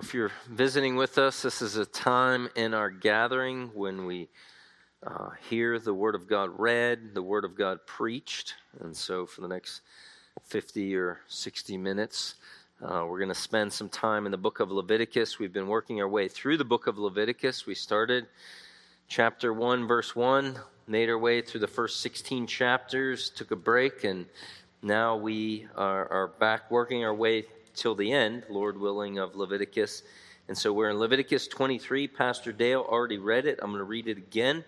If you're visiting with us, this is a time in our gathering when we uh, hear the Word of God read, the Word of God preached. And so, for the next 50 or 60 minutes, uh, we're going to spend some time in the book of Leviticus. We've been working our way through the book of Leviticus. We started chapter 1, verse 1, made our way through the first 16 chapters, took a break, and now we are, are back working our way till the end, Lord willing, of Leviticus. And so we're in Leviticus 23. Pastor Dale already read it. I'm going to read it again.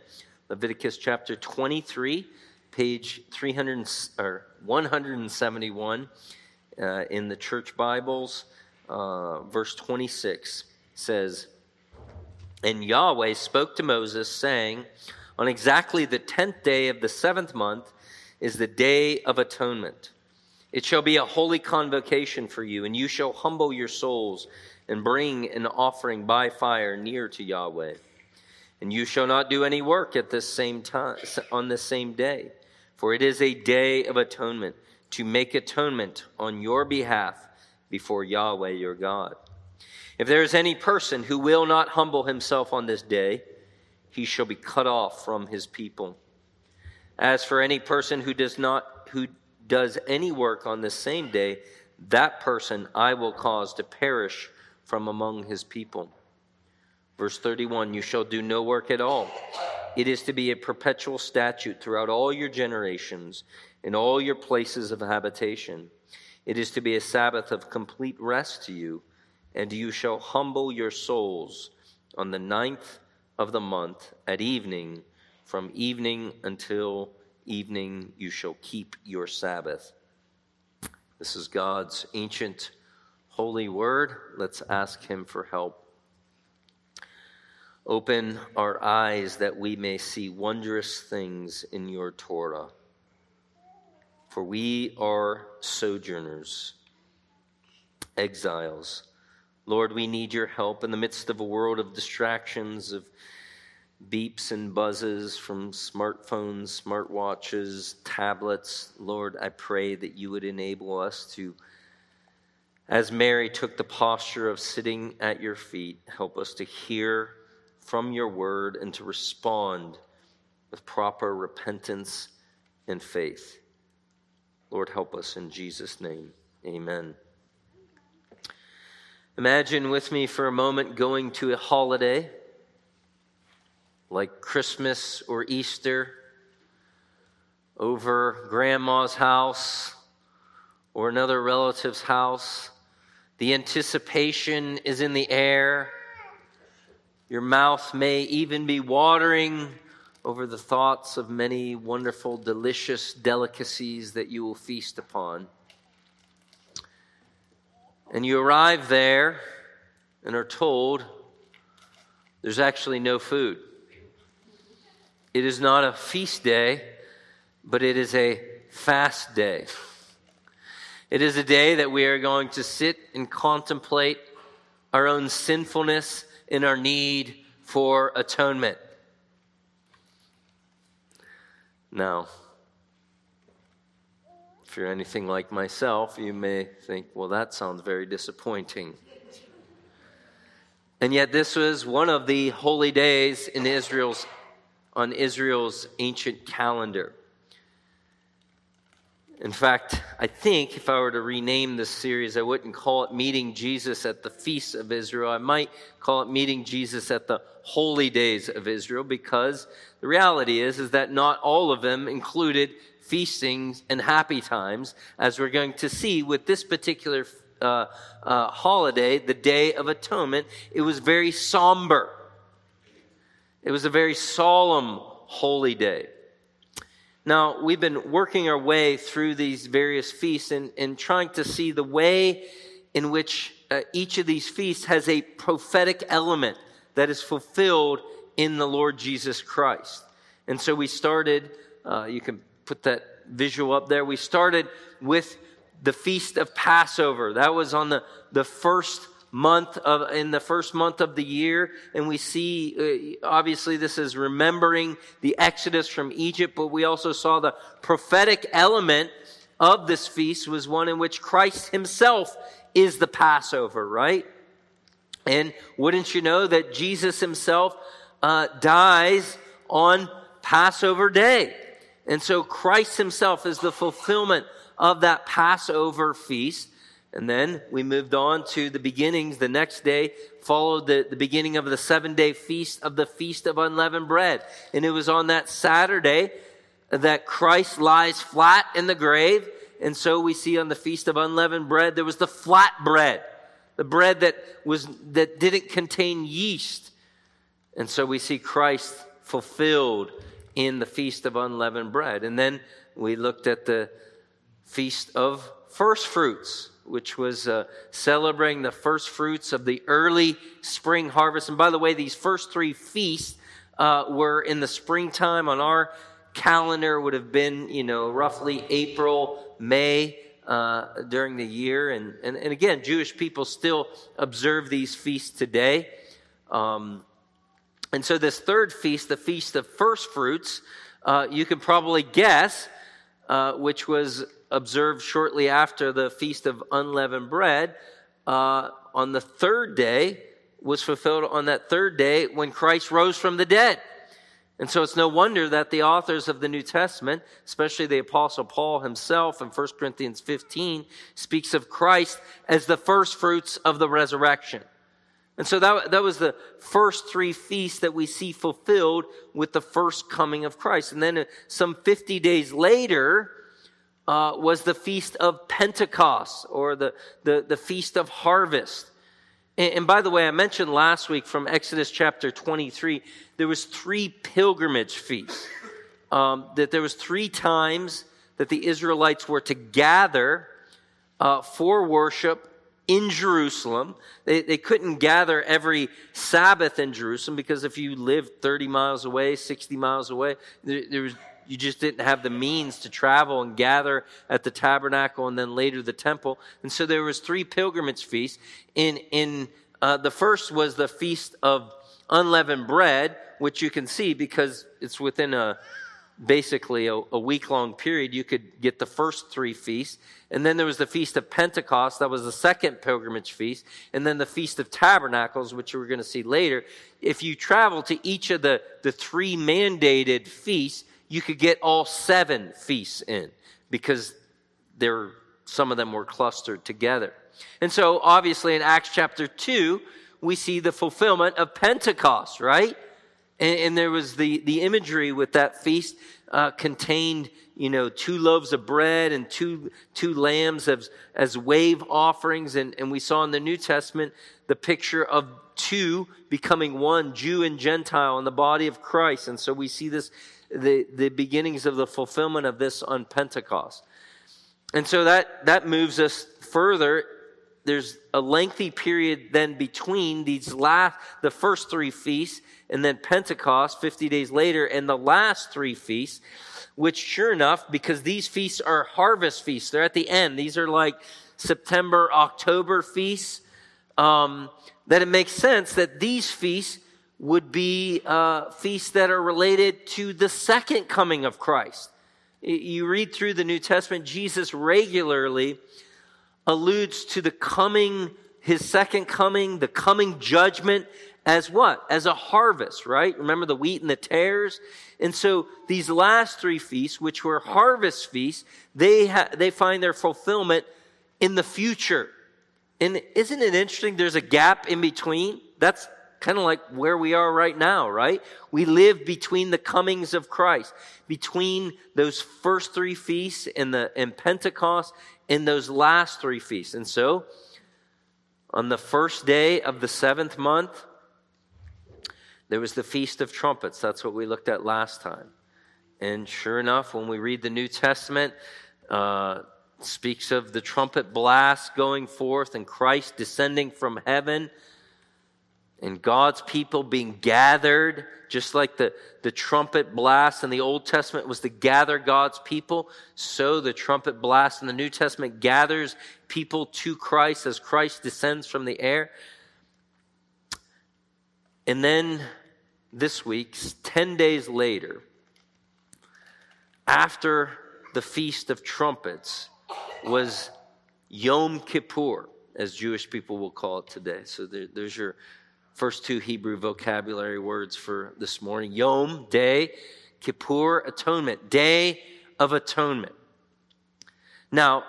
Leviticus chapter 23, page 300 or 171 uh, in the church Bibles. Uh, verse 26 says, And Yahweh spoke to Moses, saying, On exactly the tenth day of the seventh month is the day of atonement. It shall be a holy convocation for you, and you shall humble your souls and bring an offering by fire near to Yahweh. And you shall not do any work at this same time on this same day, for it is a day of atonement to make atonement on your behalf before Yahweh your God. If there is any person who will not humble himself on this day, he shall be cut off from his people. As for any person who does not who does any work on the same day, that person I will cause to perish from among his people. Verse 31 You shall do no work at all. It is to be a perpetual statute throughout all your generations, in all your places of habitation. It is to be a Sabbath of complete rest to you, and you shall humble your souls on the ninth of the month at evening, from evening until evening you shall keep your Sabbath. This is God's ancient holy word. Let's ask Him for help. Open our eyes that we may see wondrous things in your Torah. For we are sojourners, exiles. Lord, we need your help in the midst of a world of distractions, of beeps and buzzes from smartphones, smartwatches, tablets. Lord, I pray that you would enable us to, as Mary took the posture of sitting at your feet, help us to hear from your word and to respond with proper repentance and faith. Lord, help us in Jesus' name. Amen. Imagine with me for a moment going to a holiday like Christmas or Easter over grandma's house or another relative's house. The anticipation is in the air. Your mouth may even be watering over the thoughts of many wonderful, delicious delicacies that you will feast upon. And you arrive there and are told there's actually no food. It is not a feast day, but it is a fast day. It is a day that we are going to sit and contemplate our own sinfulness and our need for atonement. Now, if you're anything like myself, you may think, well, that sounds very disappointing. And yet, this was one of the holy days in Israel's on Israel's ancient calendar. In fact, I think if I were to rename this series, I wouldn't call it Meeting Jesus at the Feast of Israel. I might call it Meeting Jesus at the Holy Days of Israel because the reality is, is that not all of them included feastings and happy times, as we're going to see with this particular uh, uh, holiday, the Day of Atonement. It was very somber. It was a very solemn holy day. Now, we've been working our way through these various feasts and, and trying to see the way in which uh, each of these feasts has a prophetic element that is fulfilled in the Lord Jesus Christ. And so we started, uh, you can put that visual up there. We started with the Feast of Passover. That was on the, the first month of in the first month of the year and we see uh, obviously this is remembering the exodus from egypt but we also saw the prophetic element of this feast was one in which christ himself is the passover right And wouldn't you know that Jesus himself uh, dies on Passover day? And so Christ himself is the fulfillment of that Passover feast. And then we moved on to the beginnings. The next day followed the, the beginning of the seven day feast of the Feast of Unleavened Bread. And it was on that Saturday that Christ lies flat in the grave. And so we see on the Feast of Unleavened Bread, there was the flat bread, the bread that was, that didn't contain yeast. And so we see Christ fulfilled in the Feast of Unleavened Bread. And then we looked at the Feast of First Fruits, which was uh, celebrating the first fruits of the early spring harvest. And by the way, these first three feasts uh, were in the springtime on our calendar would have been, you know, roughly April, May uh, during the year. And, and, and again, Jewish people still observe these feasts today. Um, and so, this third feast, the Feast of First Fruits, uh, you can probably guess, uh, which was observed shortly after the Feast of Unleavened Bread, uh, on the third day, was fulfilled on that third day when Christ rose from the dead. And so it's no wonder that the authors of the New Testament, especially the Apostle Paul himself in 1 Corinthians 15, speaks of Christ as the first fruits of the resurrection. And so that, that was the first three feasts that we see fulfilled with the first coming of Christ. And then uh, some 50 days later uh, was the feast of Pentecost or the, the, the feast of harvest. And, and by the way, I mentioned last week from Exodus chapter 23, there was three pilgrimage feasts. Um, that there was three times that the Israelites were to gather uh, for worship in Jerusalem. They, they couldn't gather every Sabbath in Jerusalem because if you lived 30 miles away, 60 miles away, there, there was you just didn't have the means to travel and gather at the tabernacle and then later the temple. And so there was three pilgrimage feasts. In in uh, the first was the feast of unleavened bread, which you can see because it's within a basically a, a week long period. You could get the first three feasts. And then there was the Feast of Pentecost. That was the second pilgrimage feast. And then the Feast of Tabernacles, which we're going to see later. If you travel to each of the, the three mandated feasts, you could get all seven feasts in because there some of them were clustered together. And so obviously in Acts chapter 2, we see the fulfillment of Pentecost, right? And, and there was the, the imagery with that feast uh, contained, you know, two loaves of bread and two, two lambs as, as wave offerings. And, and we saw in the New Testament the picture of two becoming one, Jew and Gentile in the body of Christ. And so we see this the, the beginnings of the fulfillment of this on Pentecost. And so that, that moves us further. There's a lengthy period then between these last, the first three feasts, and then Pentecost 50 days later, and the last three feasts, which sure enough, because these feasts are harvest feasts, they're at the end. These are like September, October feasts. Um, that it makes sense that these feasts would be uh, feasts that are related to the second coming of Christ. You read through the New Testament, Jesus regularly alludes to the coming, his second coming, the coming judgment as what? As a harvest, right? Remember the wheat and the tares? And so these last three feasts, which were harvest feasts, they, ha- they find their fulfillment in the future. And isn't it interesting? There's a gap in between. That's kind of like where we are right now, right? We live between the comings of Christ, between those first three feasts and the and Pentecost and those last three feasts. And so, on the first day of the seventh month, there was the Feast of Trumpets. That's what we looked at last time. And sure enough, when we read the New Testament, uh, speaks of the trumpet blast going forth and Christ descending from heaven and God's people being gathered, just like the, the trumpet blast in the Old Testament was to gather God's people, so the trumpet blast in the New Testament gathers people to Christ as Christ descends from the air. And then this week, 10 days later, after the Feast of Trumpets, was Yom Kippur. as Jewish people will call it today. So there, there's your first two Hebrew vocabulary words for this morning Yom, day, Kippur, atonement, day of atonement. Now,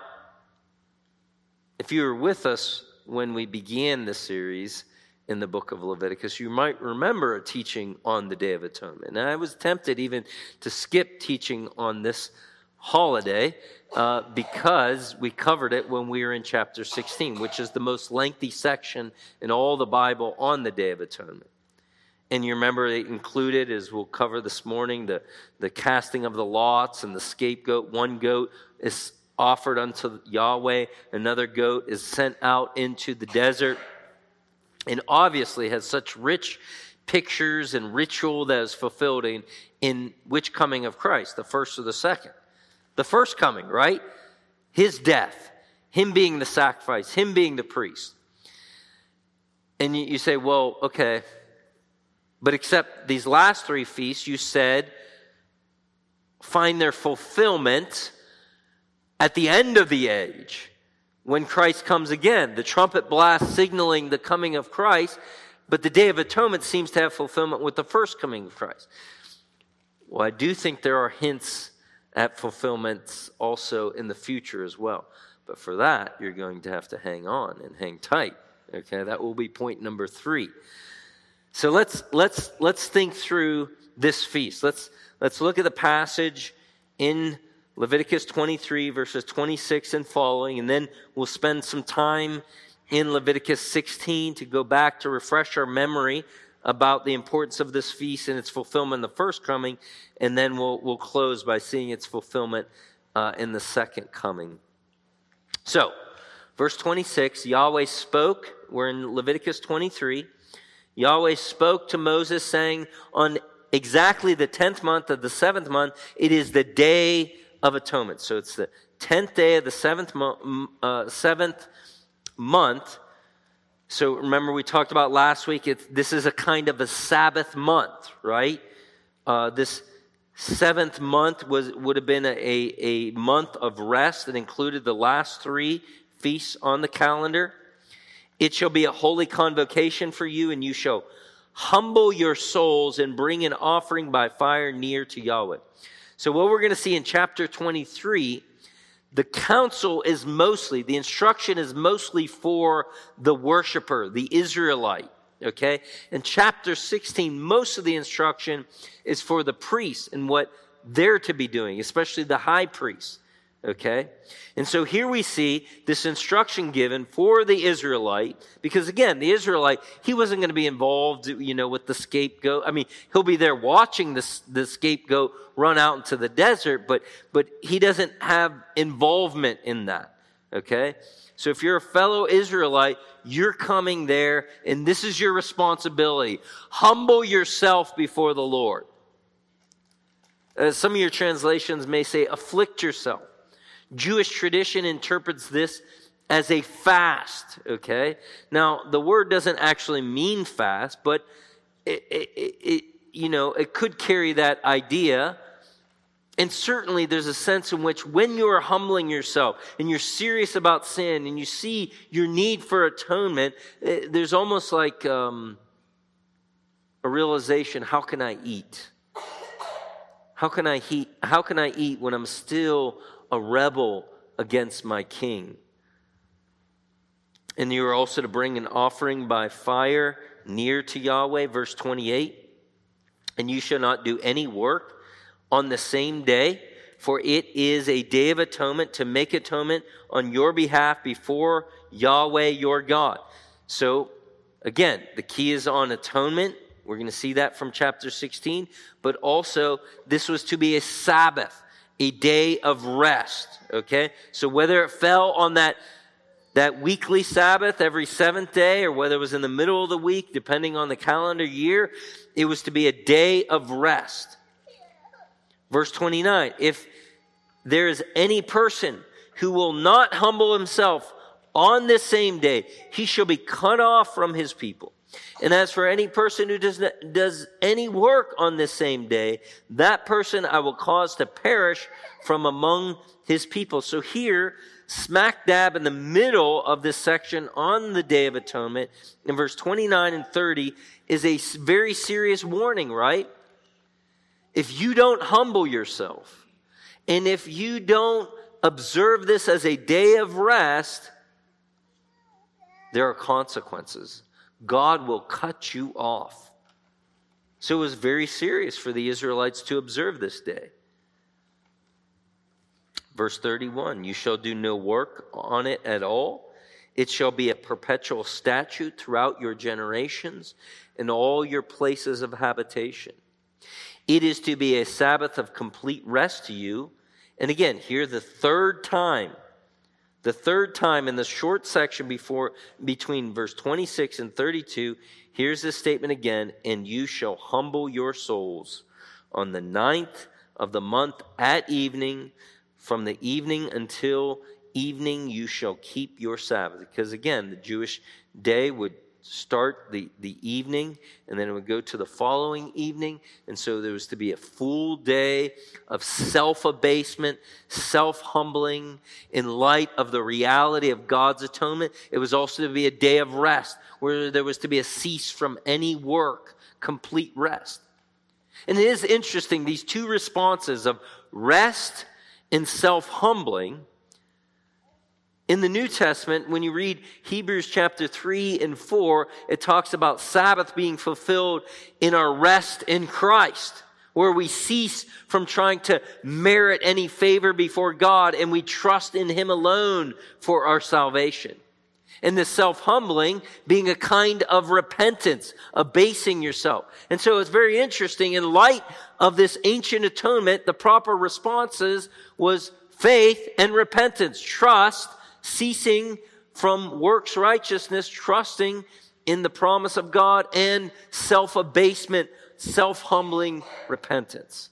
if you were with us when we began this series in the book of Leviticus, you might remember a teaching on the Day of Atonement. And I was tempted even to skip teaching on this holiday uh, because we covered it when we were in chapter 16, which is the most lengthy section in all the Bible on the Day of Atonement. And you remember it included, as we'll cover this morning, the, the casting of the lots and the scapegoat. One goat is offered unto Yahweh, another goat is sent out into the desert. And obviously has such rich pictures and ritual that is fulfilled in, in which coming of Christ, the first or the second? The first coming, right? His death, him being the sacrifice, him being the priest. And you, say, well, okay, but except these last three feasts, you said, find their fulfillment at the end of the age when Christ comes again. The trumpet blast signaling the coming of Christ, but the Day of Atonement seems to have fulfillment with the first coming of Christ. Well, I do think there are hints at fulfillments also in the future as well. But for that, you're going to have to hang on and hang tight. Okay, that will be point number three. So let's let's let's think through this feast. Let's let's look at the passage in Leviticus 23 verses 26 and following, and then we'll spend some time in Leviticus 16 to go back to refresh our memory about the importance of this feast and its fulfillment in the first coming, and then we'll, we'll close by seeing its fulfillment uh, in the second coming. So, verse 26 Yahweh spoke, we're in Leviticus 23. Yahweh spoke to Moses, saying, On exactly the 10th month of the seventh month, it is the day of atonement. So it's the 10th day of the seventh, mo- uh, seventh month so remember, we talked about last week, this is a kind of a Sabbath month, right? Uh, this seventh month was, would have been a, a month of rest that included the last three feasts on the calendar. It shall be a holy convocation for you, and you shall humble your souls and bring an offering by fire near to Yahweh. So, what we're going to see in chapter 23 the counsel is mostly, the instruction is mostly for the worshiper, the Israelite. Okay? In chapter 16, most of the instruction is for the priests and what they're to be doing, especially the high priest. Okay? And so here we see this instruction given for the Israelite, because again, the Israelite, he wasn't going to be involved, you know, with the scapegoat. I mean, he'll be there watching the, the scapegoat run out into the desert, but, but he doesn't have involvement in that. Okay? So if you're a fellow Israelite, you're coming there, and this is your responsibility. Humble yourself before the Lord. Uh, some of your translations may say, afflict yourself. Jewish tradition interprets this as a fast, okay? Now, the word doesn't actually mean fast, but it, it, it, you know, it could carry that idea. And certainly there's a sense in which when you are humbling yourself and you're serious about sin and you see your need for atonement, eh, there's almost like um, a realization how can I eat? How can I eat? How can I eat when I'm still a rebel against my king. And you are also to bring an offering by fire near to Yahweh, verse 28. And you shall not do any work on the same day, for it is a day of atonement to make atonement on your behalf before Yahweh your God. So, again, the key is on atonement. We're going to see that from chapter 16. But also, this was to be a Sabbath a day of rest. Okay? So whether it fell on that, that weekly Sabbath every seventh day or whether it was in the middle of the week, depending on the calendar year, it was to be a day of rest. Verse 29 If there is any person who will not humble himself on this same day, he shall be cut off from his people. And as for any person who does, not, does any work on this same day, that person I will cause to perish from among his people. So here, smack dab in the middle of this section on the Day of Atonement, in verse 29 and 30, is a very serious warning, right? If you don't humble yourself, and if you don't observe this as a day of rest, there are consequences. God will cut you off. So it was very serious for the Israelites to observe this day. Verse 31 You shall do no work on it at all. It shall be a perpetual statute throughout your generations in all your places of habitation. It is to be a Sabbath of complete rest to you. And again, here the third time, the third time in the short section before between verse 26 and 32, here's this statement again, and you shall humble your souls on the ninth of the month at evening from the evening until evening, you shall keep your Sabbath. Because again, the Jewish day would start the, the evening and then it would go to the following evening. And so there was to be a full day of self abasement, self humbling in light of the reality of God's atonement. It was also to be a day of rest where there was to be a cease from any work, complete rest. And it is interesting, these two responses of rest and self humbling. In the New Testament, when you read Hebrews chapter 3 and 4, it talks about Sabbath being fulfilled in our rest in Christ, where we cease from trying to merit any favor before God and we trust in Him alone for our salvation and the self humbling being a kind of repentance, abasing yourself. And so it's very interesting in light of this ancient atonement, the proper responses was faith and repentance, trust, ceasing from works righteousness, trusting in the promise of God and self abasement, self humbling repentance.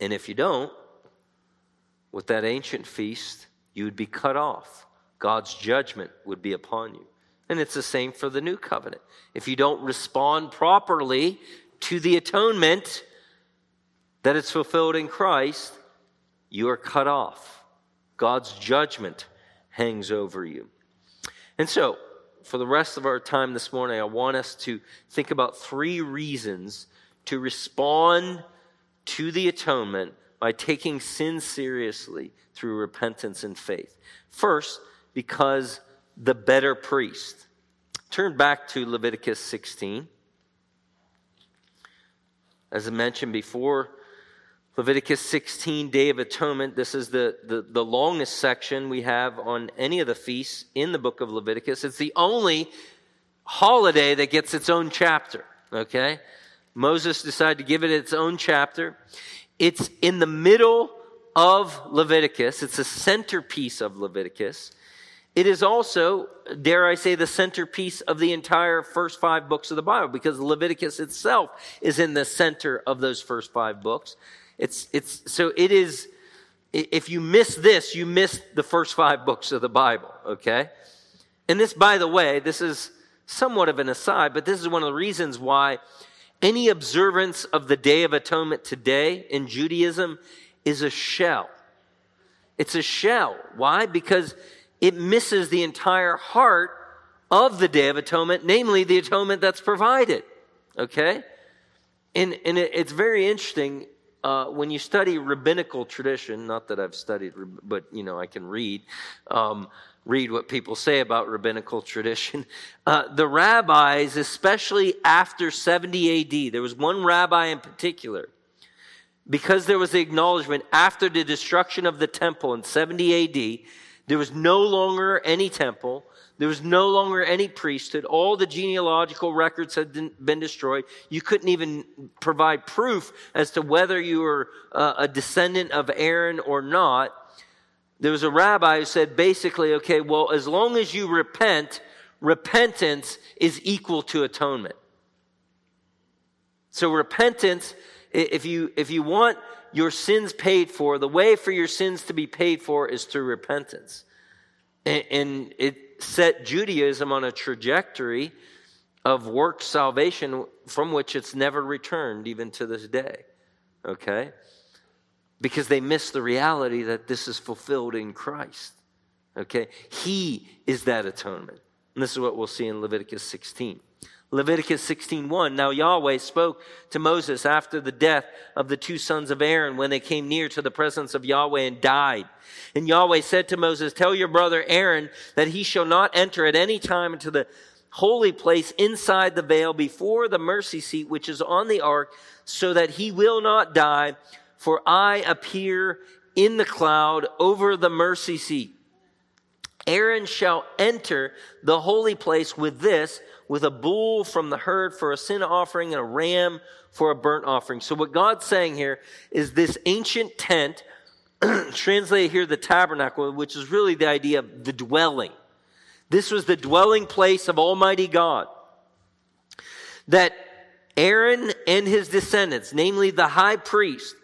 And if you don't, with that ancient feast, you would be cut off. God's judgment would be upon you. And it's the same for the new covenant. If you don't respond properly to the atonement that is fulfilled in Christ, you are cut off. God's judgment hangs over you. And so, for the rest of our time this morning, I want us to think about three reasons to respond to the atonement by taking sin seriously through repentance and faith. First, because the better priest. Turn back to Leviticus 16. As I mentioned before, Leviticus 16, Day of Atonement. This is the, the, the, longest section we have on any of the feasts in the book of Leviticus. It's the only holiday that gets its own chapter, okay? Moses decided to give it its own chapter. It's in the middle of Leviticus, it's a centerpiece of Leviticus. It is also, dare I say, the centerpiece of the entire first five books of the Bible because Leviticus itself is in the center of those first five books. It's, it's, so it is, if you miss this, you miss the first five books of the Bible, okay? And this, by the way, this is somewhat of an aside, but this is one of the reasons why any observance of the Day of Atonement today in Judaism is a shell. It's a shell. Why? Because it misses the entire heart of the Day of Atonement, namely the atonement that's provided. Okay? And, and it, it's very interesting uh, when you study rabbinical tradition, not that I've studied, but you know, I can read. Um, read what people say about rabbinical tradition. Uh, the rabbis, especially after 70 AD, there was one rabbi in particular, because there was the acknowledgement after the destruction of the temple in 70 AD, there was no longer any temple. There was no longer any priesthood. All the genealogical records had been destroyed. You couldn't even provide proof as to whether you were uh, a descendant of Aaron or not. There was a rabbi who said basically, okay, well, as long as you repent, repentance is equal to atonement. So repentance, if you, if you want your sins paid for, the way for your sins to be paid for is through repentance. And, and it set Judaism on a trajectory of work salvation from which it's never returned even to this day. Okay? because they miss the reality that this is fulfilled in Christ. Okay? He is that atonement. And this is what we'll see in Leviticus 16. Leviticus 16:1 Now Yahweh spoke to Moses after the death of the two sons of Aaron when they came near to the presence of Yahweh and died. And Yahweh said to Moses, Tell your brother Aaron that he shall not enter at any time into the holy place inside the veil before the mercy seat which is on the ark so that he will not die for I appear in the cloud over the mercy seat. Aaron shall enter the holy place with this with a bull from the herd for a sin offering and a ram for a burnt offering. So what God's saying here is this ancient tent, translated here the tabernacle, which is really the idea of the dwelling. This was the dwelling place of Almighty God. That Aaron and his descendants, namely the high priest,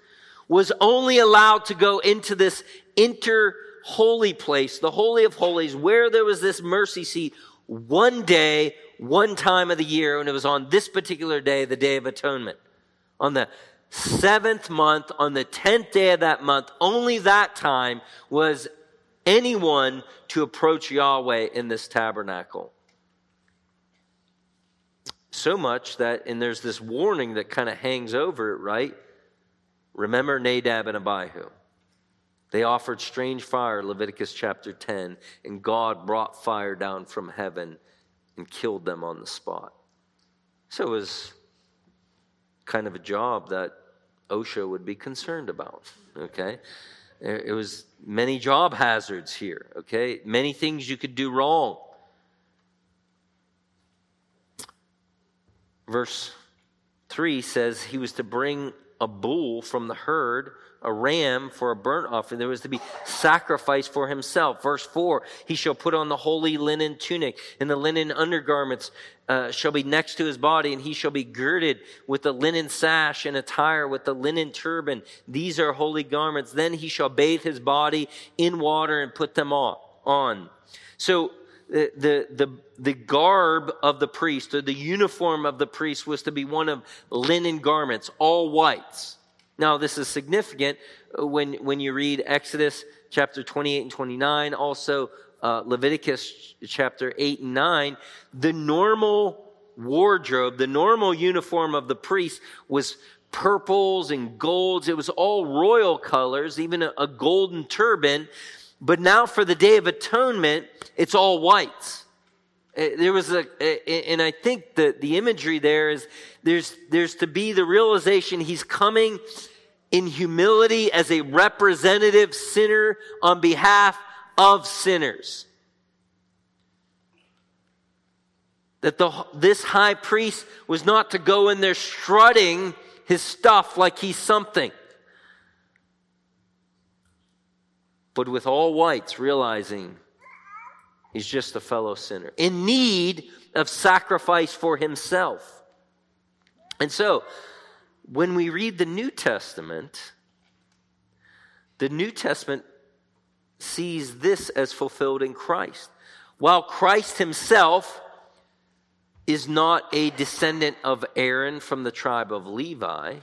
was only allowed to go into this inter holy place, the Holy of Holies, where there was this mercy seat one day one time of the year, and it was on this particular day, the Day of Atonement. On the seventh month, on the tenth day of that month, only that time was anyone to approach Yahweh in this tabernacle. So much that, and there's this warning that kind of hangs over it, right? Remember Nadab and Abihu. They offered strange fire, Leviticus chapter 10, and God brought fire down from heaven and killed them on the spot. So it was kind of a job that OSHA would be concerned about, okay? It was many job hazards here, okay? Many things you could do wrong. Verse 3 says he was to bring a bull from the herd a ram for a burnt offering. There was to be sacrifice for himself. Verse 4 He shall put on the holy linen tunic, and the linen undergarments uh, shall be next to his body, and he shall be girded with the linen sash and attire with the linen turban. These are holy garments. Then he shall bathe his body in water and put them on. So the, the, the, garb of the priest or the uniform of the priest was to be one of linen garments, all whites. Now, this is significant when, when you read Exodus chapter 28 and 29, also uh, Leviticus chapter 8 and 9. The normal wardrobe, the normal uniform of the priest was purples and golds. It was all royal colors, even a, a golden turban. But now for the Day of Atonement, it's all whites. Uh, there was a, and I think that the imagery there is there's, there's to be the realization he's coming in humility as a representative sinner on behalf of sinners. That the, this high priest was not to go in there strutting his stuff like he's something. But with all whites realizing He's just a fellow sinner in need of sacrifice for himself. And so, when we read the New Testament, the New Testament sees this as fulfilled in Christ. While Christ himself is not a descendant of Aaron from the tribe of Levi,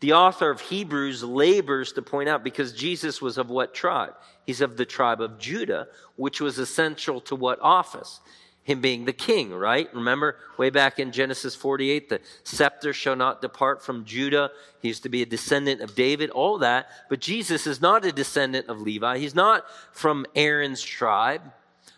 the author of Hebrews labors to point out because Jesus was of what tribe? He's of the tribe of Judah, which was essential to what office? Him being the king, right? Remember way back in Genesis 48, the scepter shall not depart from Judah. He used to be a descendant of David, all that. But Jesus is not a descendant of Levi. He's not from Aaron's tribe.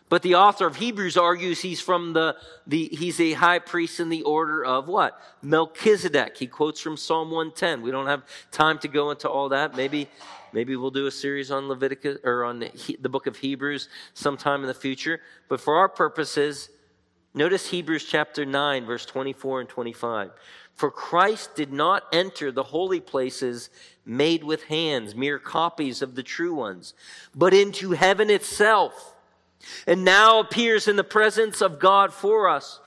But the author of Hebrews argues he's from the, the, he's a high priest in the order of what? Melchizedek. He quotes from Psalm 110. We don't have time to go into all that. Maybe, maybe we'll do a series on Leviticus or on the, the book of Hebrews sometime in the future. But for our purposes, notice Hebrews chapter 9, verse 24 and 25. For Christ did not enter the holy places made with hands, mere copies of the true ones, but into heaven itself and now appears in the presence of God for us.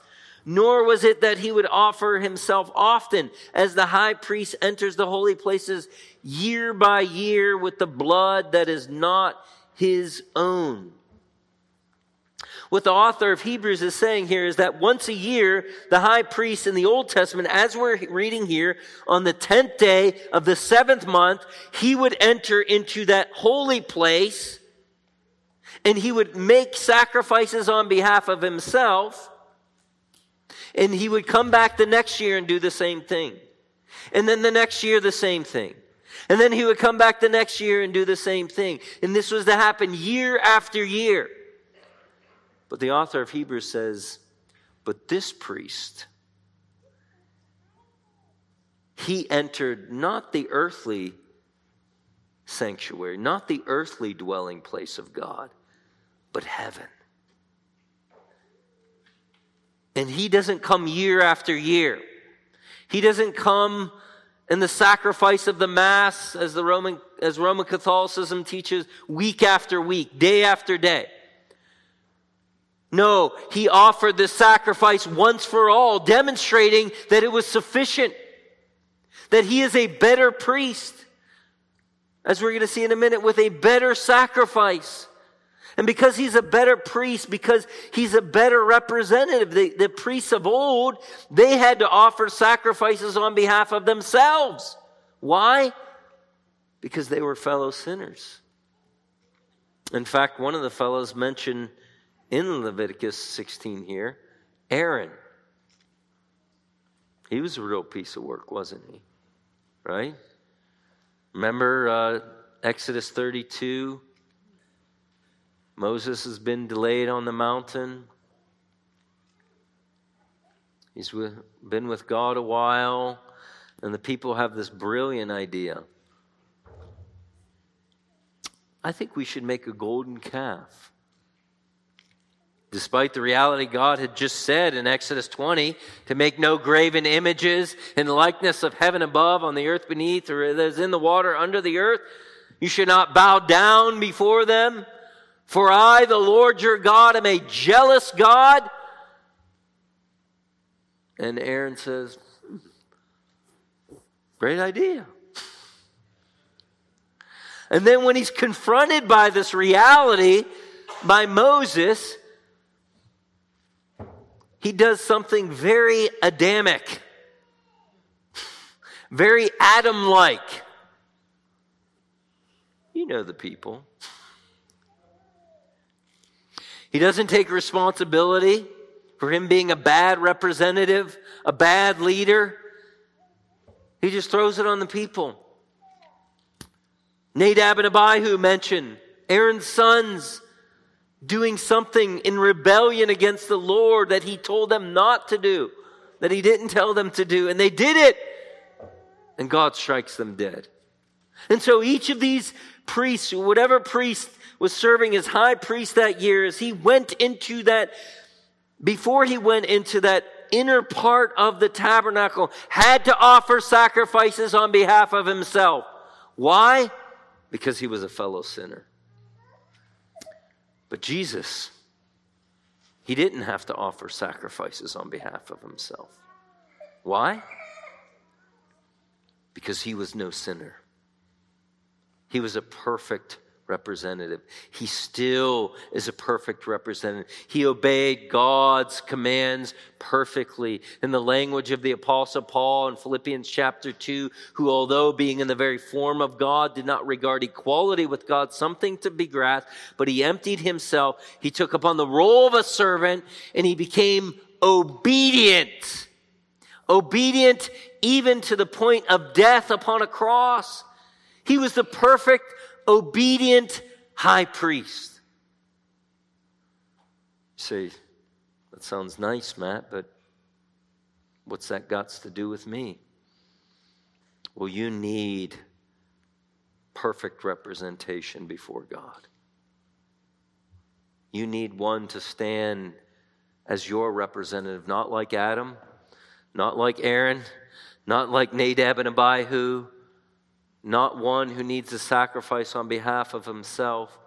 Nor was it that he would offer himself often as the high priest enters the holy places year by year with the blood that is not his own. What the author of Hebrews is saying here is that once a year, the high priest in the Old Testament, as we're reading here, on the 10th day of the seventh month, he would enter into that holy place and he would make sacrifices on behalf of himself. And he would come back the next year and do the same thing. And then the next year, the same thing. And then he would come back the next year and do the same thing. And this was to happen year after year. But the author of Hebrews says, But this priest, he entered not the earthly sanctuary, not the earthly dwelling place of God, but heaven. And he doesn't come year after year. He doesn't come in the sacrifice of the mass as the Roman as Roman Catholicism teaches week after week, day after day. No, he offered the sacrifice once for all, demonstrating that it was sufficient, that he is a better priest, as we're going to see in a minute, with a better sacrifice. And because he's a better priest, because he's a better representative, the, the priests of old, they had to offer sacrifices on behalf of themselves. Why? Because they were fellow sinners. In fact, one of the fellows mentioned in Leviticus 16 here, Aaron. He was a real piece of work, wasn't he? Right? Remember uh, Exodus 32? Moses has been delayed on the mountain. He's with, been with God a while, and the people have this brilliant idea. I think we should make a golden calf. Despite the reality God had just said in Exodus 20 to make no graven images in likeness of heaven above, on the earth beneath, or is in the water under the earth, you should not bow down before them. For I, the Lord your God, am a jealous God. And Aaron says, Great idea. And then when he's confronted by this reality by Moses, he does something very Adamic, very Adam like. You know the people. He doesn't take responsibility for him being a bad representative, a bad leader. He just throws it on the people. Nadab and Abihu mentioned Aaron's sons doing something in rebellion against the Lord that he told them not to do, that he didn't tell them to do, and they did it. And God strikes them dead. And so each of these priests, whatever priest was serving as high priest that year, as he went into that, before he went into that inner part of the tabernacle, had to offer sacrifices on behalf of himself. Why? Because he was a fellow sinner. But Jesus, he didn't have to offer sacrifices on behalf of himself. Why? Because he was no sinner. He was a perfect representative. He still is a perfect representative. He obeyed God's commands perfectly. In the language of the Apostle Paul in Philippians chapter 2, who, although being in the very form of God, did not regard equality with God something to be grasped, but he emptied himself. He took upon the role of a servant and he became obedient. Obedient even to the point of death upon a cross. He was the perfect obedient high priest. You say, that sounds nice, Matt, but what's that got to do with me? Well, you need perfect representation before God. You need one to stand as your representative, not like Adam, not like Aaron, not like Nadab and Abihu, not one who needs a sacrifice on behalf of himself,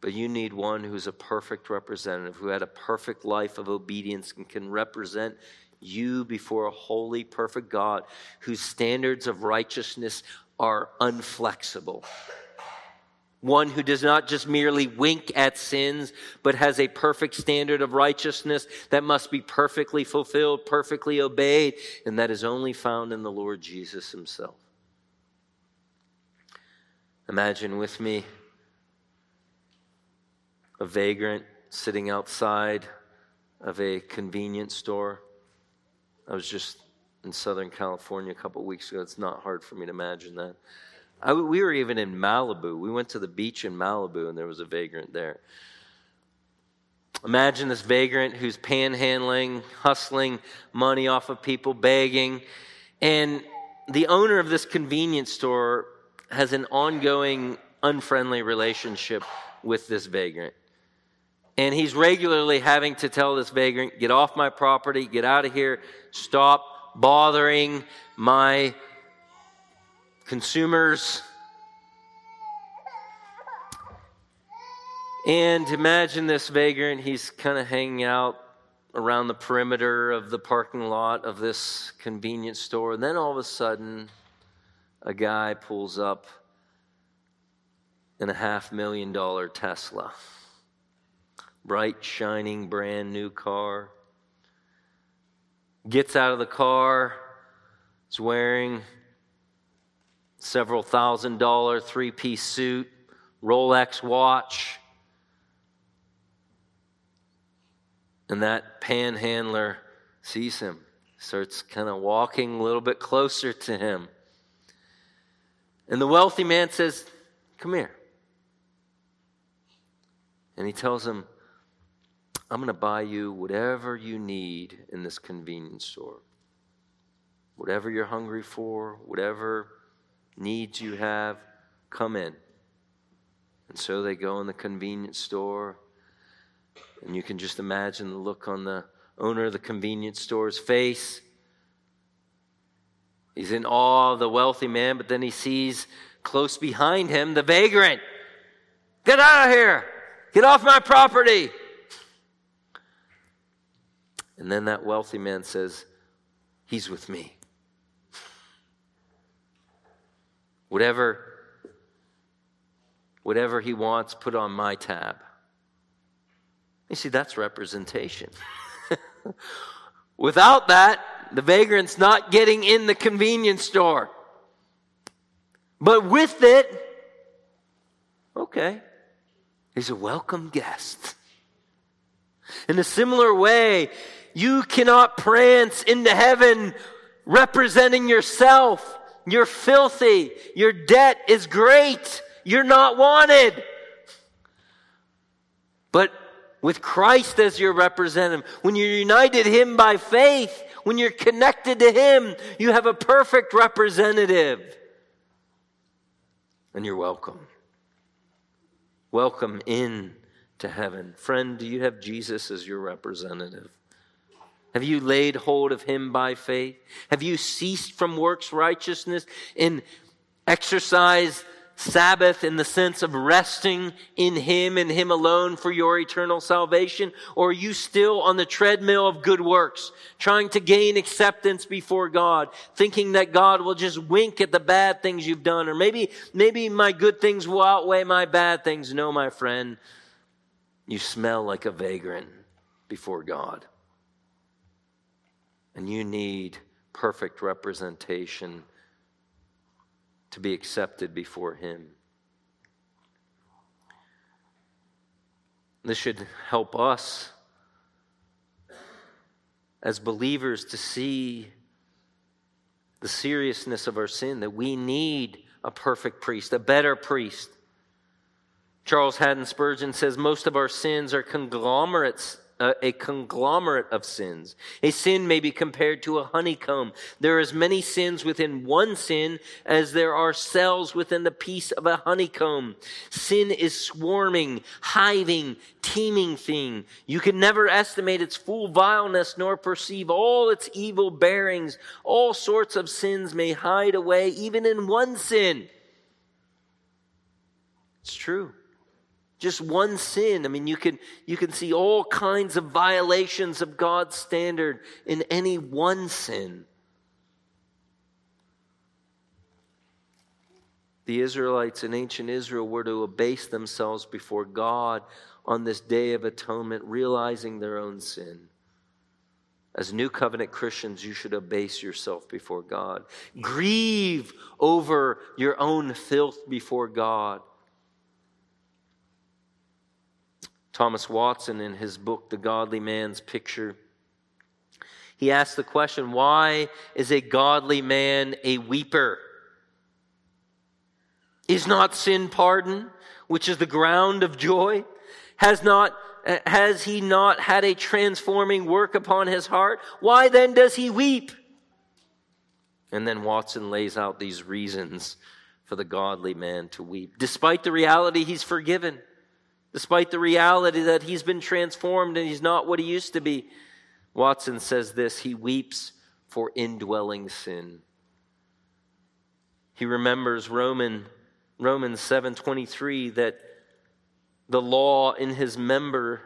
but you need one who's a perfect representative, who had a perfect life of obedience and can represent you before a holy, perfect God whose standards of righteousness are unflexible. one who does not just merely wink at sins, but has a perfect standard of righteousness that must be perfectly fulfilled, perfectly obeyed, and that is only found in the Lord Jesus himself. Imagine with me a vagrant sitting outside of a convenience store. I was just in Southern California a couple weeks ago. It's not hard for me to imagine that. I, we were even in Malibu. We went to the beach in Malibu, and there was a vagrant there. Imagine this vagrant who's panhandling, hustling money off of people, begging. And the owner of this convenience store has an ongoing unfriendly relationship with this vagrant. And he's regularly having to tell this vagrant, get off my property, get out of here, stop bothering my consumers. And imagine this vagrant, he's kind of hanging out around the perimeter of the parking lot of this convenience store. And then all of a sudden, a guy pulls up in a half million dollar Tesla. Bright, shining, brand new car. Gets out of the car, is wearing several thousand dollar three piece suit, Rolex watch. And that panhandler sees him, starts kind of walking a little bit closer to him. And the wealthy man says, Come here. And he tells him, I'm going to buy you whatever you need in this convenience store. Whatever you're hungry for, whatever needs you have, come in. And so they go in the convenience store, and you can just imagine the look on the owner of the convenience store's face. He's in awe of the wealthy man, but then he sees close behind him the vagrant. Get out of here! Get off my property! And then that wealthy man says, He's with me. Whatever, whatever he wants, put on my tab. You see, that's representation. Without that, the vagrant's not getting in the convenience store. But with it, okay, he's a welcome guest. In a similar way, you cannot prance into heaven representing yourself. You're filthy. Your debt is great. You're not wanted. But with Christ as your representative, when you're united Him by faith, when you're connected to Him, you have a perfect representative. And you're welcome. Welcome in to heaven. Friend, do you have Jesus as your representative? Have you laid hold of him by faith? Have you ceased from works righteousness and exercised Sabbath in the sense of resting in him and him alone for your eternal salvation? Or are you still on the treadmill of good works, trying to gain acceptance before God, thinking that God will just wink at the bad things you've done? Or maybe, maybe my good things will outweigh my bad things. No, my friend, you smell like a vagrant before God and you need perfect representation to be accepted before Him. This should help us as believers to see the seriousness of our sin, that we need a perfect priest, a better priest. Charles Haddon Spurgeon says most of our sins are conglomerates a, a, conglomerate of sins. A sin may be compared to a honeycomb. There are as many sins within one sin as there are cells within the piece of a honeycomb. Sin is swarming, hiving, teeming thing. You can never estimate its full vileness nor perceive all its evil bearings. All sorts of sins may hide away even in one sin. It's true just one sin i mean you can you can see all kinds of violations of god's standard in any one sin The Israelites in ancient Israel were to abase themselves before God on this day of atonement, realizing their own sin. As new covenant Christians, you should abase yourself before God. Mm. Grieve over your own filth before God. Thomas Watson, in his book, The Godly Man's Picture, he asks the question why is a godly man a weeper? Is not sin pardon, which is the ground of joy? Has not has he not had a transforming work upon his heart? Why then does he weep? And then Watson lays out these reasons for the godly man to weep. Despite the reality he's forgiven, despite the reality that he's been transformed and he's not what he used to be, Watson says this he weeps for indwelling sin. He remembers Roman, Romans 7:23 that the law in his member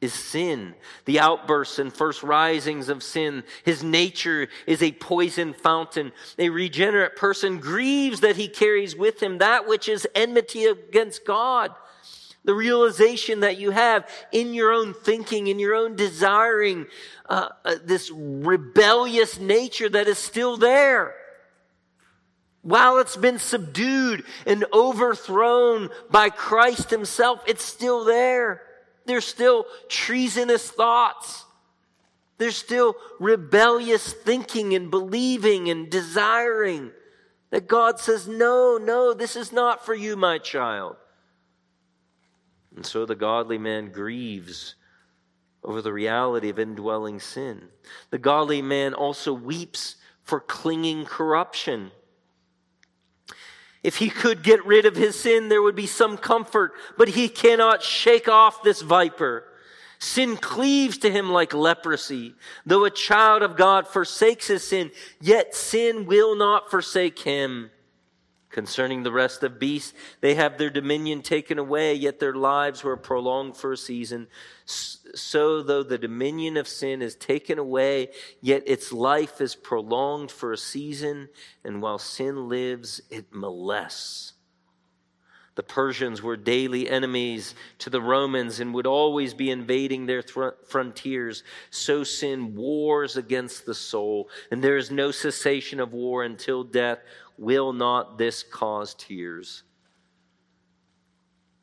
is sin. The outbursts and first risings of sin. His nature is a poison fountain. A regenerate person grieves that he carries with him that which is enmity against God. The realization that you have in your own thinking, in your own desiring, uh, uh, this rebellious nature that is still there. While it's been subdued and overthrown by Christ Himself, it's still there. There's still treasonous thoughts. There's still rebellious thinking and believing and desiring that God says, No, no, this is not for you, my child. And so the godly man grieves over the reality of indwelling sin. The godly man also weeps for clinging corruption. If he could get rid of his sin, there would be some comfort, but he cannot shake off this viper. Sin cleaves to him like leprosy. Though a child of God forsakes his sin, yet sin will not forsake him. Concerning the rest of beasts, they have their dominion taken away, yet their lives were prolonged for a season. So, though the dominion of sin is taken away, yet its life is prolonged for a season, and while sin lives, it molests. The Persians were daily enemies to the Romans and would always be invading their frontiers. So sin wars against the soul, and there is no cessation of war until death will not this cause tears?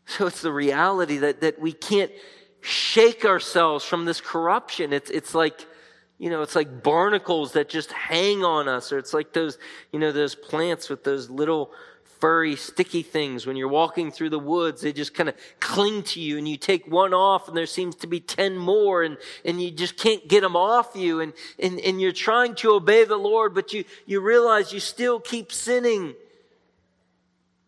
So it's the reality that, that we can't shake ourselves from this corruption. It's, it's like, you know, it's like barnacles that just hang on us, or it's like those, you know, those plants with those little furry, sticky things. When you're walking through the woods, they just kind of cling to you and you take one off and there seems to be 10 more and, and you just can't get them off you. And, and, and you're trying to obey the Lord, but you, you realize you still keep sinning.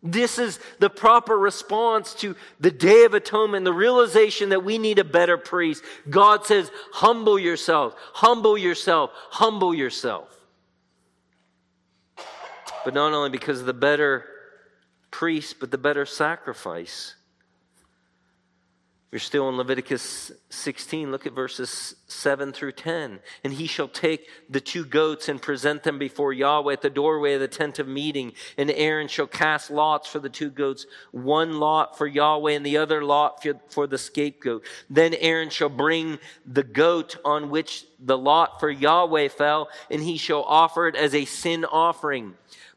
This is the proper response to the Day of Atonement, the realization that we need a better priest. God says, humble yourself, humble yourself, humble yourself. But not only because of the better priest, but the better sacrifice. You're still in Leviticus 16. Look at verses 7 through 10. And he shall take the two goats and present them before Yahweh at the doorway of the tent of meeting. And Aaron shall cast lots for the two goats, one lot for Yahweh and the other lot for the scapegoat. Then Aaron shall bring the goat on which the lot for Yahweh fell, and he shall offer it as a sin offering.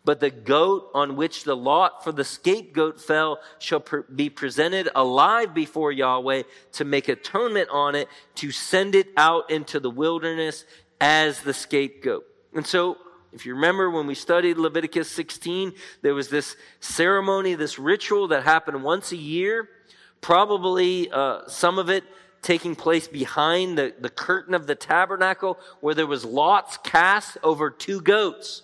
But the goat on which the lot for the scapegoat fell shall be presented alive before Yahweh to make atonement on it, to send it out into the wilderness as the scapegoat. And so, if you remember when we studied Leviticus 16, there was this ceremony, this ritual that happened once a year, probably uh, some of it taking place behind the, the curtain of the tabernacle, where there was lots cast over two goats.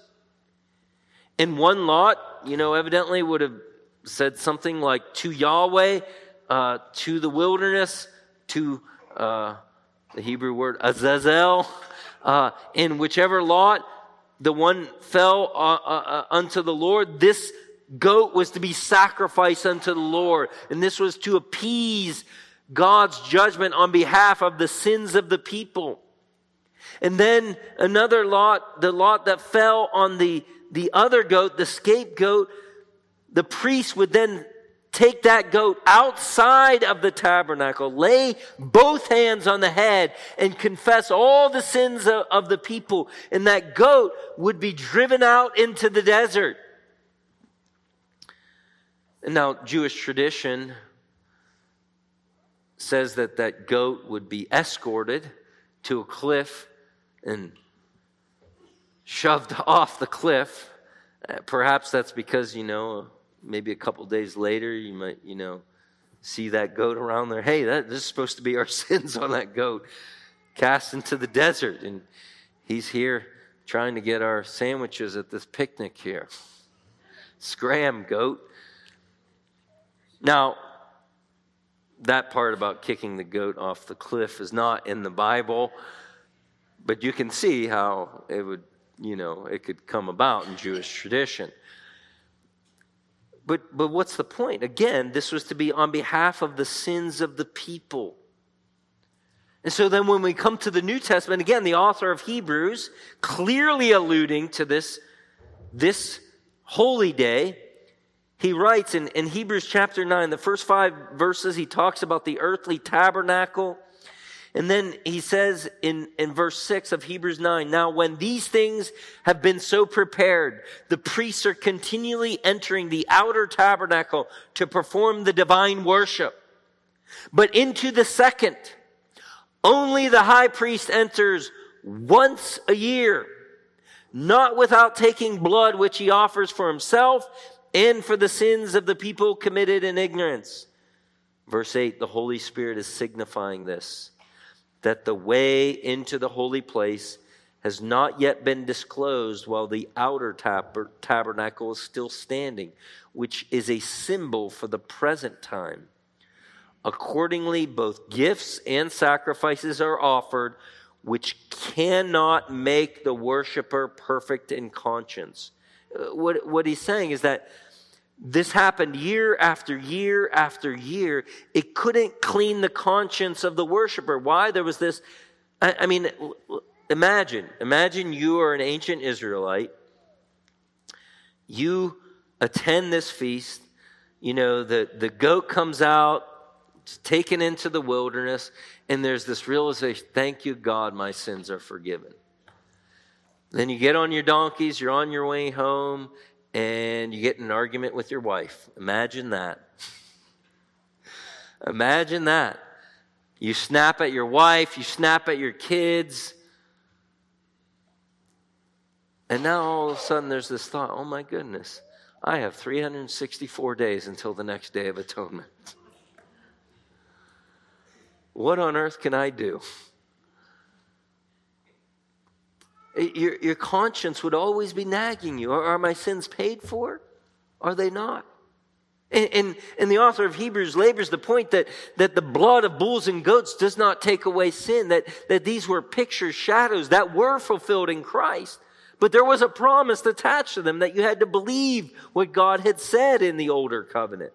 And one lot, you know, evidently would have said something like to Yahweh, uh, to the wilderness, to uh, the Hebrew word Azazel, uh, in whichever lot the one fell uh, uh, uh, unto the Lord, this goat was to be sacrificed unto the Lord. And this was to appease God's judgment on behalf of the sins of the people. And then another lot, the lot that fell on the the other goat, the scapegoat, the priest would then take that goat outside of the tabernacle, lay both hands on the head, and confess all the sins of, of, the people. And that goat would be driven out into the desert. And now, Jewish tradition says that that goat would be escorted to a cliff and shoved off the cliff. Uh, perhaps that's because, you know, maybe a couple days later, you might, you know, see that goat around there. Hey, that, this is supposed to be our sins on that goat cast into the desert. And he's here trying to get our sandwiches at this picnic here. Scram, goat. Now, that part about kicking the goat off the cliff is not in the Bible, but you can see how it would, you know, it could come about in Jewish tradition. But, but what's the point? Again, this was to be on behalf of the sins of the people. And so then when we come to the New Testament, again, the author of Hebrews, clearly alluding to this, this holy day, he writes in, in Hebrews chapter 9, the first five verses, he talks about the earthly tabernacle and then he says in, in verse 6 of Hebrews 9, Now when these things have been so prepared, the priests are continually entering the outer tabernacle to perform the divine worship. But into the second, only the high priest enters once a year, not without taking blood which he offers for himself and for the sins of the people committed in ignorance. Verse 8, the Holy Spirit is signifying this that the way into the holy place has not yet been disclosed while the outer tab- tabernacle is still standing, which is a symbol for the present time. Accordingly, both gifts and sacrifices are offered, which cannot make the worshiper perfect in conscience. Uh, what, what he's saying is that this happened year after year after year. It couldn't clean the conscience of the worshiper. Why? There was this, I, I mean, imagine, imagine you are an ancient Israelite. You attend this feast. You know, the, the goat comes out, it's taken into the wilderness, and there's this realization thank you, God, my sins are forgiven. Then you get on your donkeys, you're on your way home, and you get in an argument with your wife. Imagine that. Imagine that. You snap at your wife, you snap at your kids. And now all of a sudden there's this thought oh my goodness, I have 364 days until the next day of atonement. What on earth can I do? Your, your conscience would always be nagging you. Are, are my sins paid for? Are they not? And, and, and, the author of Hebrews labors the point that, that the blood of bulls and goats does not take away sin, that, that these were pictures, shadows that were fulfilled in Christ. But there was a promise attached to them that you had to believe what God had said in the older covenant.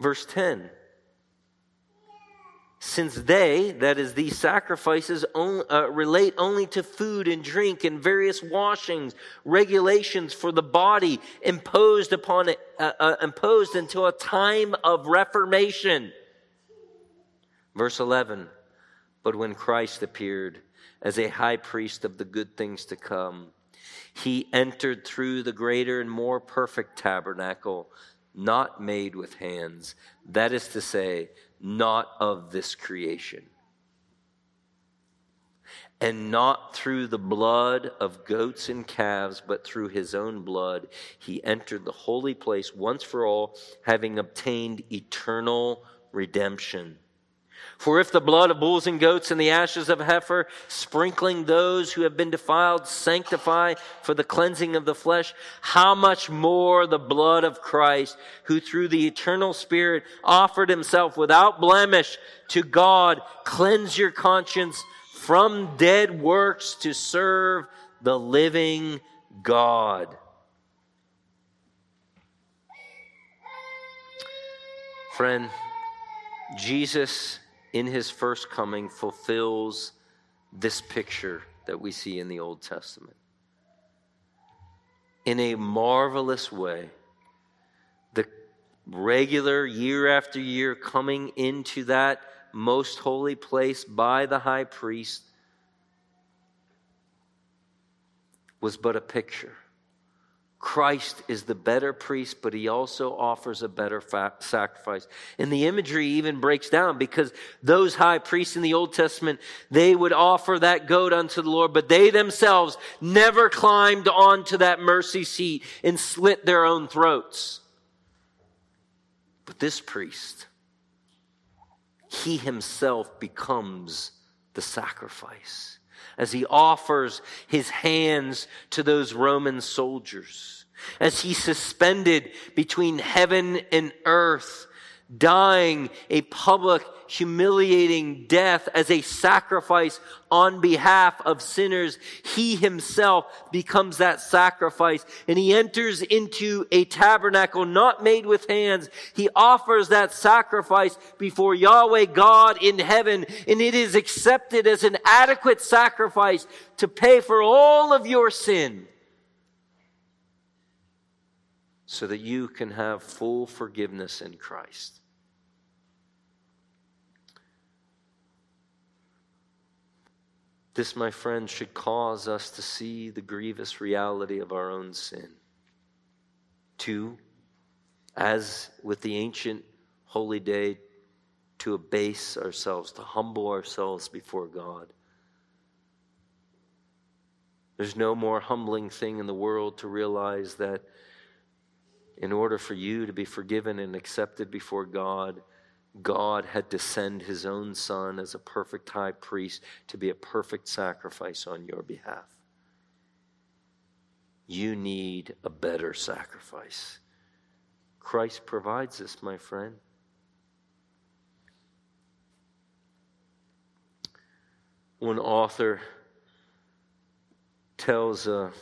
Verse 10 since they, that is, these sacrifices, uh, relate only to food and drink and various washings, regulations for the body imposed upon it, uh, uh, imposed until a time of reformation. Verse 11, but when Christ appeared as a high priest of the good things to come, he entered through the greater and more perfect tabernacle, not made with hands. That is to say, not of this creation. And not through the blood of goats and calves, but through his own blood, he entered the holy place once for all, having obtained eternal redemption. For if the blood of bulls and goats and the ashes of heifer, sprinkling those who have been defiled, sanctify for the cleansing of the flesh, how much more the blood of Christ, who through the eternal Spirit offered himself without blemish to God, cleanse your conscience from dead works to serve the living God. Friend, Jesus in his first coming fulfills this picture that we see in the Old Testament. in a marvelous way. The regular year after year coming into that most holy place by the high priest was but a picture Christ is the better priest, but he also offers a better fa- sacrifice. And the imagery even breaks down because those high priests in the Old Testament, they would offer that goat unto the Lord, but they themselves never climbed onto that mercy seat and slit their own throats. But this priest, he himself becomes the sacrifice as he offers his hands to those Roman soldiers, as he suspended between heaven and earth, dying a public humiliating death as a sacrifice on behalf of sinners. He himself becomes that sacrifice and he enters into a tabernacle not made with hands. He offers that sacrifice before Yahweh God in heaven and it is accepted as an adequate sacrifice to pay for all of your sin so that you can have full forgiveness in Christ. This, my friends, should cause us to see the grievous reality of our own sin. Two, as with the ancient holy day, to abase ourselves, to humble ourselves before God. There's no more humbling thing in the world to realize that in order for you to be forgiven and accepted before God, God had to send his own son as a perfect high priest to be a perfect sacrifice on your behalf. You need a better sacrifice. Christ provides this, my friend. One author tells a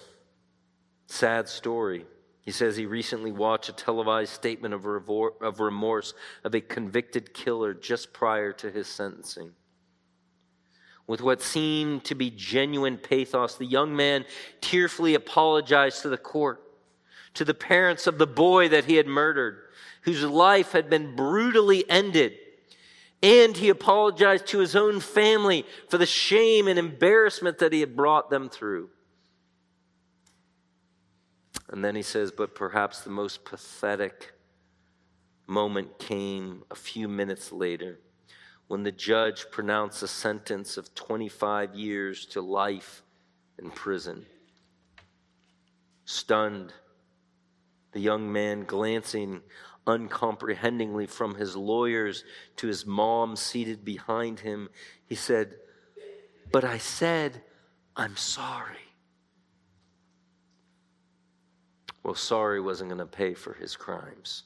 sad story he says he recently watched a televised statement of, revor- of remorse of a convicted killer just prior to his sentencing. With what seemed to be genuine pathos, the young man tearfully apologized to the court, to the parents of the boy that he had murdered, whose life had been brutally ended. And he apologized to his own family for the shame and embarrassment that he had brought them through. And then he says, But perhaps the most pathetic moment came a few minutes later when the judge pronounced a sentence of 25 years to life in prison. Stunned, the young man glancing uncomprehendingly from his lawyers to his mom seated behind him, he said, But I said, I'm sorry. Well, sorry wasn't going to pay for his crimes.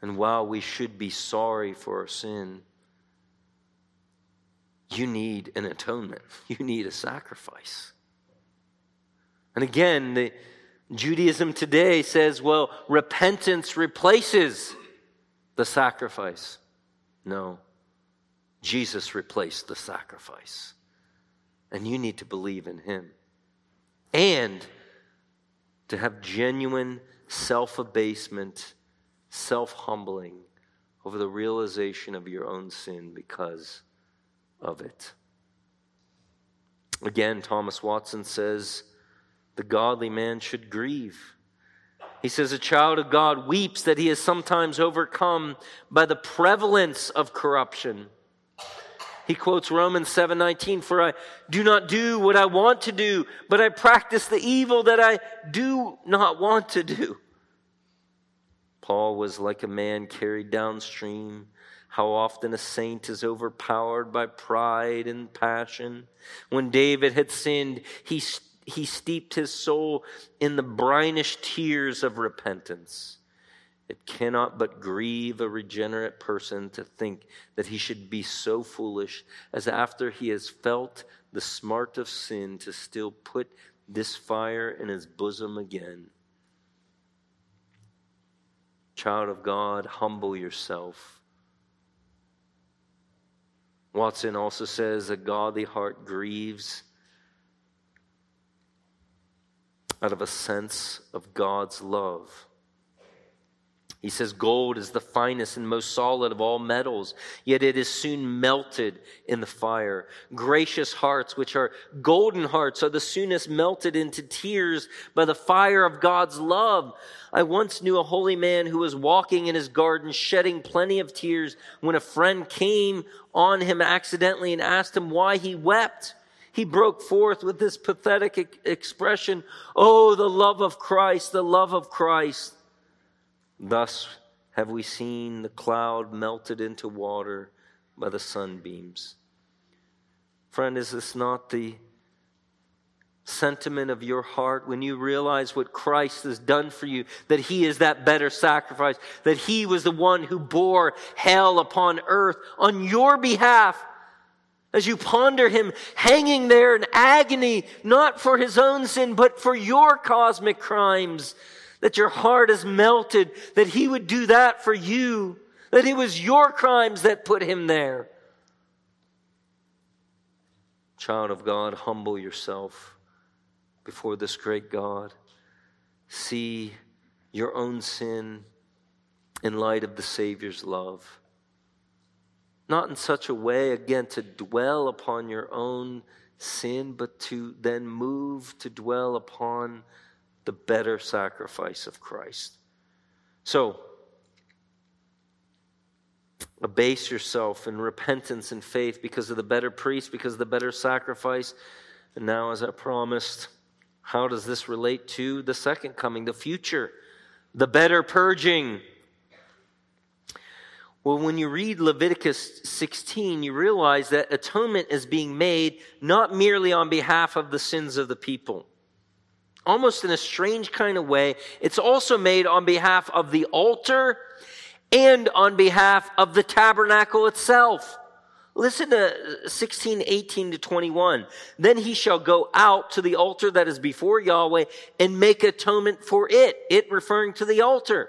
And while we should be sorry for our sin, you need an atonement. You need a sacrifice. And again, the Judaism today says, well, repentance replaces the sacrifice. No, Jesus replaced the sacrifice. And you need to believe in him. And to have genuine self abasement, self humbling over the realization of your own sin because of it. Again, Thomas Watson says, the godly man should grieve. He says, A child of God weeps that he is sometimes overcome by the prevalence of corruption he quotes Romans 7:19 for I do not do what I want to do but I practice the evil that I do not want to do. Paul was like a man carried downstream. How often a saint is overpowered by pride and passion. When David had sinned, he, he steeped his soul in the brinish tears of repentance. It cannot but grieve a regenerate person to think that he should be so foolish as after he has felt the smart of sin to still put this fire in his bosom again. Child of God, humble yourself. Watson also says a godly heart grieves out of a sense of God's love. He says, Gold is the finest and most solid of all metals, yet it is soon melted in the fire. Gracious hearts, which are golden hearts, are the soonest melted into tears by the fire of God's love. I once knew a holy man who was walking in his garden, shedding plenty of tears, when a friend came on him accidentally and asked him why he wept. He broke forth with this pathetic expression, Oh, the love of Christ, the love of Christ. Thus have we seen the cloud melted into water by the sunbeams. Friend, is this not the sentiment of your heart when you realize what Christ has done for you, that He is that better sacrifice, that He was the one who bore hell upon earth on your behalf? As you ponder Him hanging there in agony, not for His own sin, but for your cosmic crimes that your heart is melted, that He would do that for you, that it was your crimes that put Him there. Child of God, humble yourself before this great God. See your own sin in light of the Savior's love. Not in such a way, again, to dwell upon your own sin, but to then move to dwell upon the better sacrifice of Christ. So, abase yourself in repentance and faith because of the better priest, because of the better sacrifice. And now, as I promised, how does this relate to the second coming, the future, the better purging? Well, when you read Leviticus 16, you realize that atonement is being made not merely on behalf of the sins of the people almost in a strange kind of way. It's also made on behalf of the altar and on behalf of the tabernacle itself. Listen to 16, 18 to 21. Then he shall go out to the altar that is before Yahweh and make atonement for it. It referring to the altar.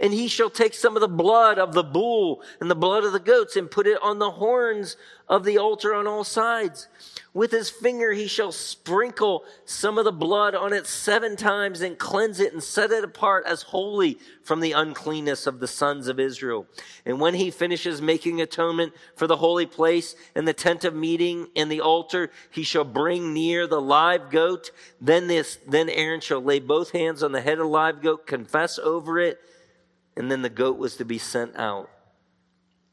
And he shall take some of the blood of the bull and the blood of the goats and put it on the horns of the altar on all sides. With his finger he shall sprinkle some of the blood on it seven times and cleanse it and set it apart as holy from the uncleanness of the sons of Israel. And when he finishes making atonement for the holy place and the tent of meeting and the altar, he shall bring near the live goat. Then this, then Aaron shall lay both hands on the head of the live goat, confess over it, and then the goat was to be sent out.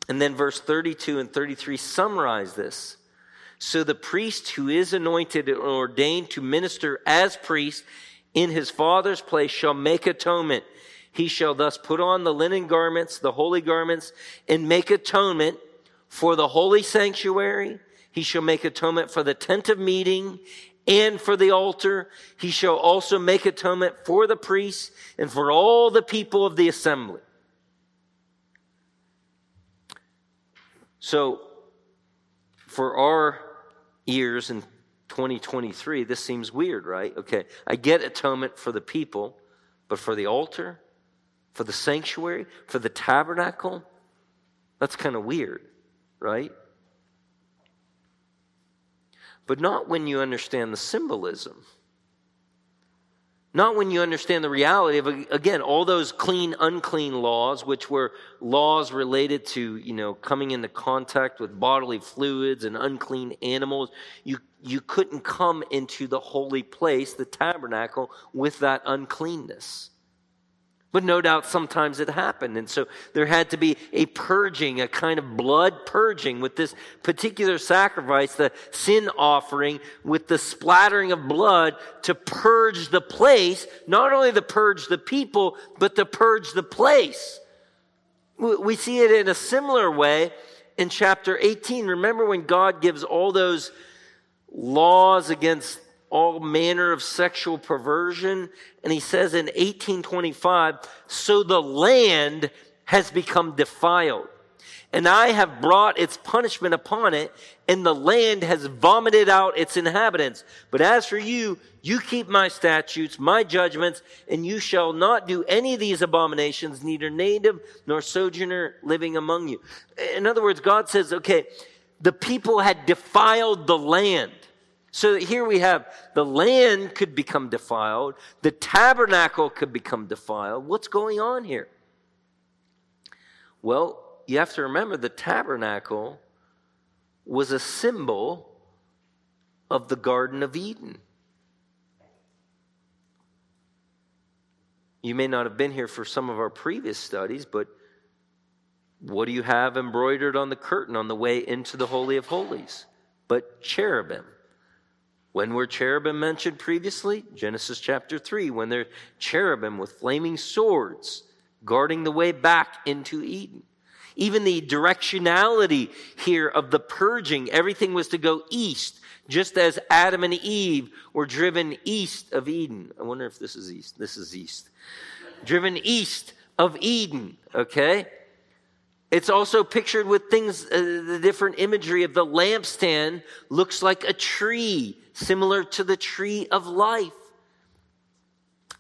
And then verse 32 and 33 summarize this. So the priest who is anointed and ordained to minister as priest in his father's place shall make atonement. He shall thus put on the linen garments, the holy garments, and make atonement for the holy sanctuary. He shall make atonement for the tent of meeting and for the altar. He shall also make atonement for the priests and for all the people of the assembly. So, for our ears in 2023, this seems weird, right? Okay, I get atonement for the people, but for the altar, for the sanctuary, for the tabernacle, that's kind of weird, right? But not when you understand the symbolism. Not when you understand the reality of, again, all those clean, unclean laws, which were laws related to, you know, coming into contact with bodily fluids and unclean animals. You, you couldn't come into the holy place, the tabernacle, with that uncleanness. But no doubt sometimes it happened. And so there had to be a purging, a kind of blood purging with this particular sacrifice, the sin offering, with the splattering of blood to purge the place, not only to purge the people, but to purge the place. We see it in a similar way in chapter 18. Remember when God gives all those laws against all manner of sexual perversion. And he says in 1825, so the land has become defiled. And I have brought its punishment upon it, and the land has vomited out its inhabitants. But as for you, you keep my statutes, my judgments, and you shall not do any of these abominations, neither native nor sojourner living among you. In other words, God says, okay, the people had defiled the land. So here we have the land could become defiled, the tabernacle could become defiled. What's going on here? Well, you have to remember the tabernacle was a symbol of the Garden of Eden. You may not have been here for some of our previous studies, but what do you have embroidered on the curtain on the way into the Holy of Holies? But cherubim. When were cherubim mentioned previously? Genesis chapter 3, when they're cherubim with flaming swords guarding the way back into Eden. Even the directionality here of the purging, everything was to go east, just as Adam and Eve were driven east of Eden. I wonder if this is east. This is east. Driven east of Eden, okay? It's also pictured with things, uh, the different imagery of the lampstand looks like a tree, similar to the tree of life.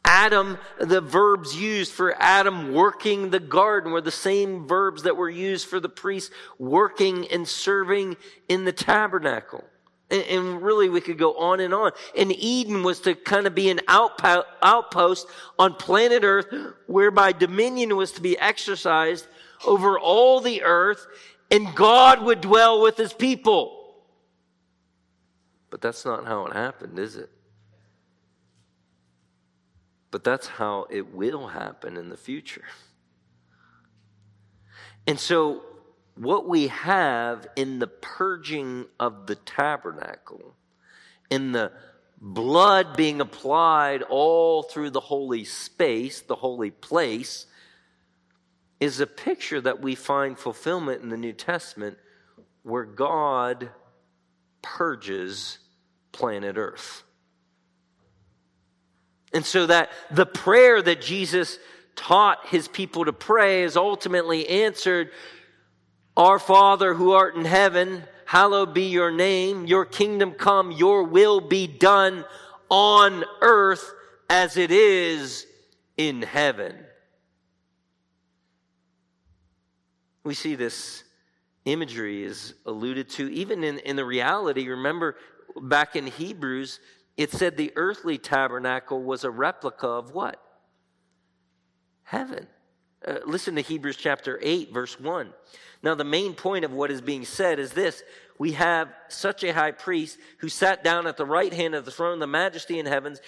Adam, the verbs used for Adam working the garden were the same verbs that were used for the priest working and serving in the tabernacle. And, really, we could go on and on. And Eden was to kind of be an outpost on planet Earth whereby dominion was to be exercised over all the earth and God would dwell with his people. But that's not how it happened, is it? But that's how it will happen in the future. And so, what we have in the purging of the tabernacle, in the blood being applied all through the holy space, the holy place, is a picture that we find fulfillment in the New Testament where God purges planet Earth. And so that the prayer that Jesus taught his people to pray is ultimately answered Our Father who art in heaven, hallowed be your name, your kingdom come, your will be done on earth as it is in heaven. We see this imagery is alluded to even in, in the reality. Remember back in Hebrews, it said the earthly tabernacle was a replica of what? Heaven. Uh, listen to Hebrews chapter 8, verse 1. Now, the main point of what is being said is this we have such a high priest who sat down at the right hand of the throne the majesty in heavens,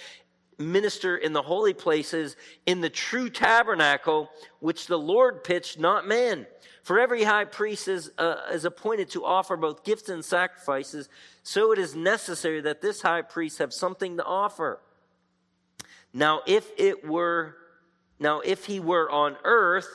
minister in the holy places, in the true tabernacle, which the Lord pitched, not man. For every high priest is, uh, is appointed to offer both gifts and sacrifices, so it is necessary that this high priest have something to offer. Now, if it were, now if he were on earth,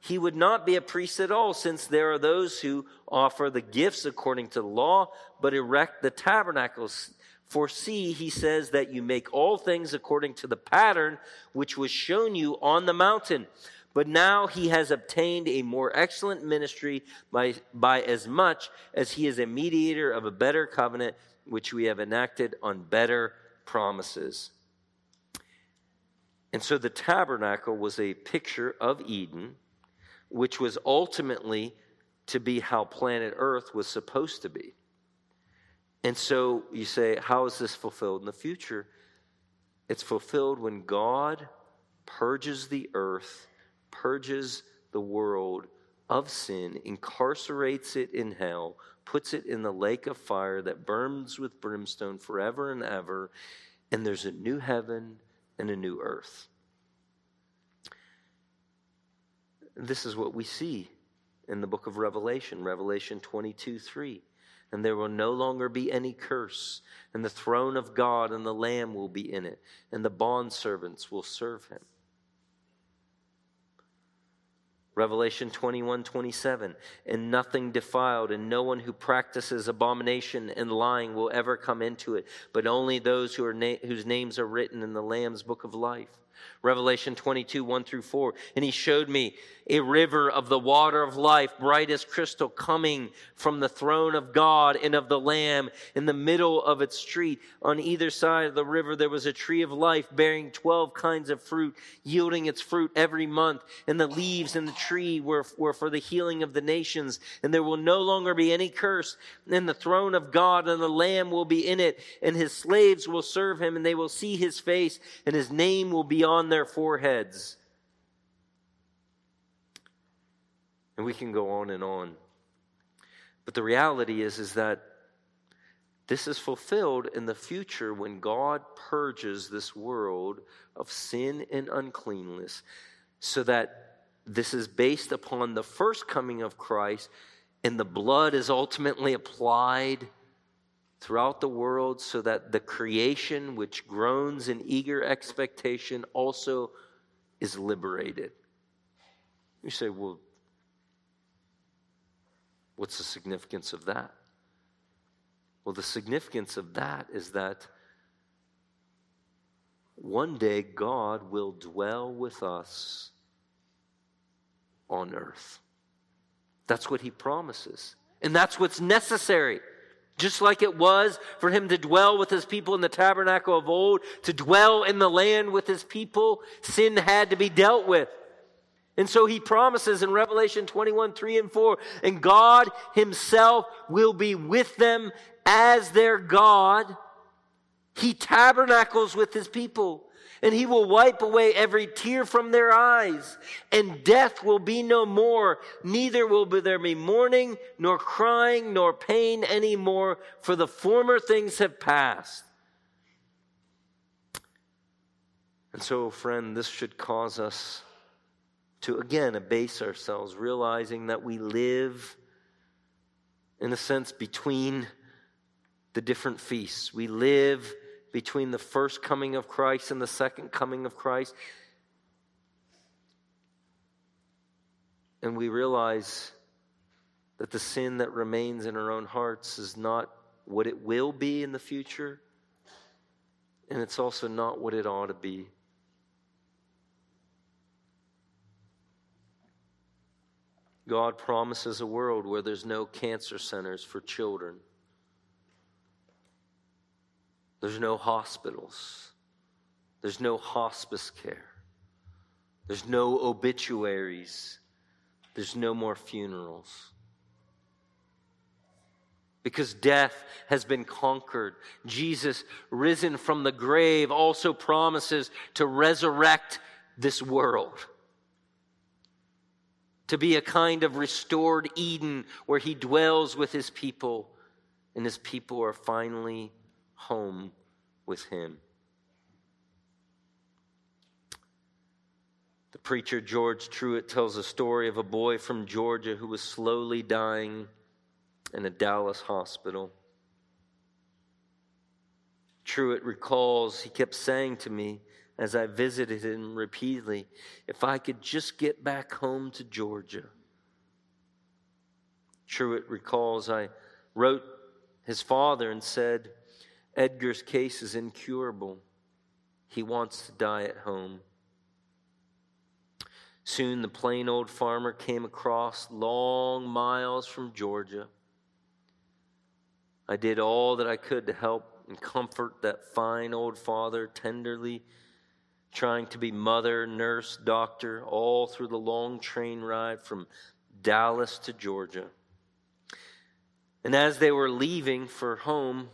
he would not be a priest at all, since there are those who offer the gifts according to the law, but erect the tabernacles. For see, he says that you make all things according to the pattern which was shown you on the mountain. But now he has obtained a more excellent ministry by, by as much as he is a mediator of a better covenant, which we have enacted on better promises. And so the tabernacle was a picture of Eden, which was ultimately to be how planet Earth was supposed to be. And so you say, how is this fulfilled in the future? It's fulfilled when God purges the earth purges the world of sin, incarcerates it in hell, puts it in the lake of fire that burns with brimstone forever and ever, and there's a new heaven and a new earth. This is what we see in the book of Revelation, Revelation 22 3. And there will no longer be any curse, and the throne of God and the Lamb will be in it, and the bondservants will serve him. Revelation 21 27. And nothing defiled, and no one who practices abomination and lying will ever come into it, but only those who are na- whose names are written in the Lamb's book of life. Revelation 22, 1 through 4. And he showed me a river of the water of life, bright as crystal, coming from the throne of God and of the Lamb in the middle of its street. On either side of the river, there was a tree of life bearing 12 kinds of fruit, yielding its fruit every month. And the leaves and the tree were, were for the healing of the nations. And there will no longer be any curse. And the throne of God and the Lamb will be in it. And his slaves will serve him, and they will see his face, and his name will be on their foreheads. And we can go on and on. But the reality is, is that this is fulfilled in the future when God purges this world of sin and uncleanness, so that this is based upon the first coming of Christ, and the blood is ultimately applied throughout the world so that the creation which groans in eager expectation also is liberated. You say, well, what's the significance of that? Well, the significance of that is that one day God will dwell with us on earth. That's what he promises. And that's what's necessary. Just like it was for him to dwell with his people in the tabernacle of old, to dwell in the land with his people, sin had to be dealt with. And so he promises in Revelation 21, 3 and 4, and God himself will be with them as their God. He tabernacles with his people and he will wipe away every tear from their eyes, and death will be no more. Neither will there be mourning, nor crying, nor pain any more, for the former things have passed. And so, friend, this should cause us to again abase ourselves, realizing that we live, in a sense, between the different feasts. We live between the first coming of Christ and the second coming of Christ. And we realize that the sin that remains in our own hearts is not what it will be in the future, and it's also not what it ought to be. God promises a world where there's no cancer centers for children. There's no hospitals. There's no hospice care. There's no obituaries. There's no more funerals. Because death has been conquered. Jesus, risen from the grave, also promises to resurrect this world. To be a kind of restored Eden where he dwells with his people, and his people are finally home with Him. The preacher George Truett tells a story of a boy from Georgia who was slowly dying in a Dallas hospital. Truett recalls, he kept saying to me as I visited him repeatedly, if I could just get back home to Georgia. Truett recalls, I wrote his father and said, Edgar's case is incurable. He wants to die at home. Soon the plain old farmer came across long miles from Georgia. I did all that I could to help and comfort that fine old father, tenderly trying to be mother, nurse, doctor, all through the long train ride from Dallas to Georgia. And as they were leaving for home,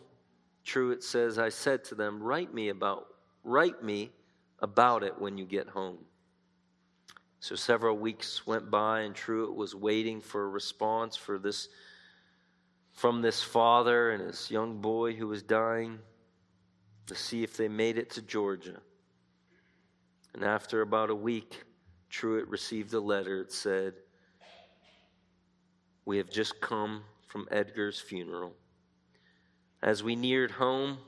Truett says, I said to them, write me about, write me about it when you get home. So several weeks went by, and Truett was waiting for a response for this from this father and his young boy who was dying to see if they made it to Georgia. And after about a week, Truett received a letter. It said, We have just come from Edgar's funeral. As we neared home,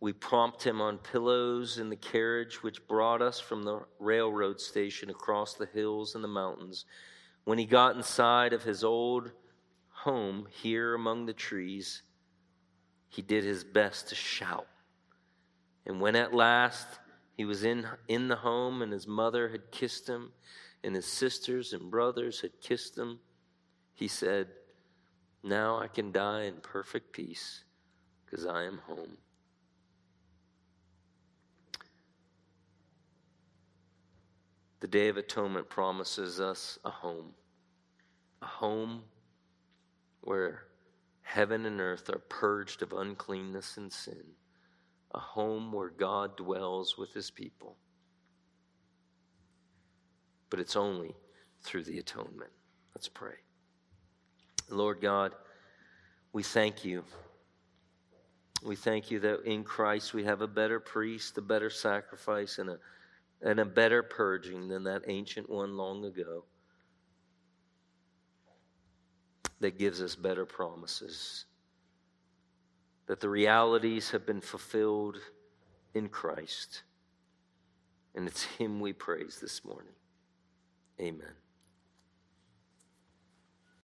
we propped him on pillows in the carriage which brought us from the railroad station across the hills and the mountains. When he got inside of his old home here among the trees, he did his best to shout. And when at last He was in, in the home, and his mother had kissed him, and his sisters and brothers had kissed him. He said, Now I can die in perfect peace because I am home. The Day of Atonement promises us a home, a home where heaven and earth are purged of uncleanness and sin, a home where God dwells with his people. But it's only through the atonement. Let's pray. Lord God, we thank you. We thank you that in Christ we have a better priest, a better sacrifice, and a and a better purging than that ancient one long ago that gives us better promises. That the realities have been fulfilled in Christ. And it's Him we praise this morning. Amen.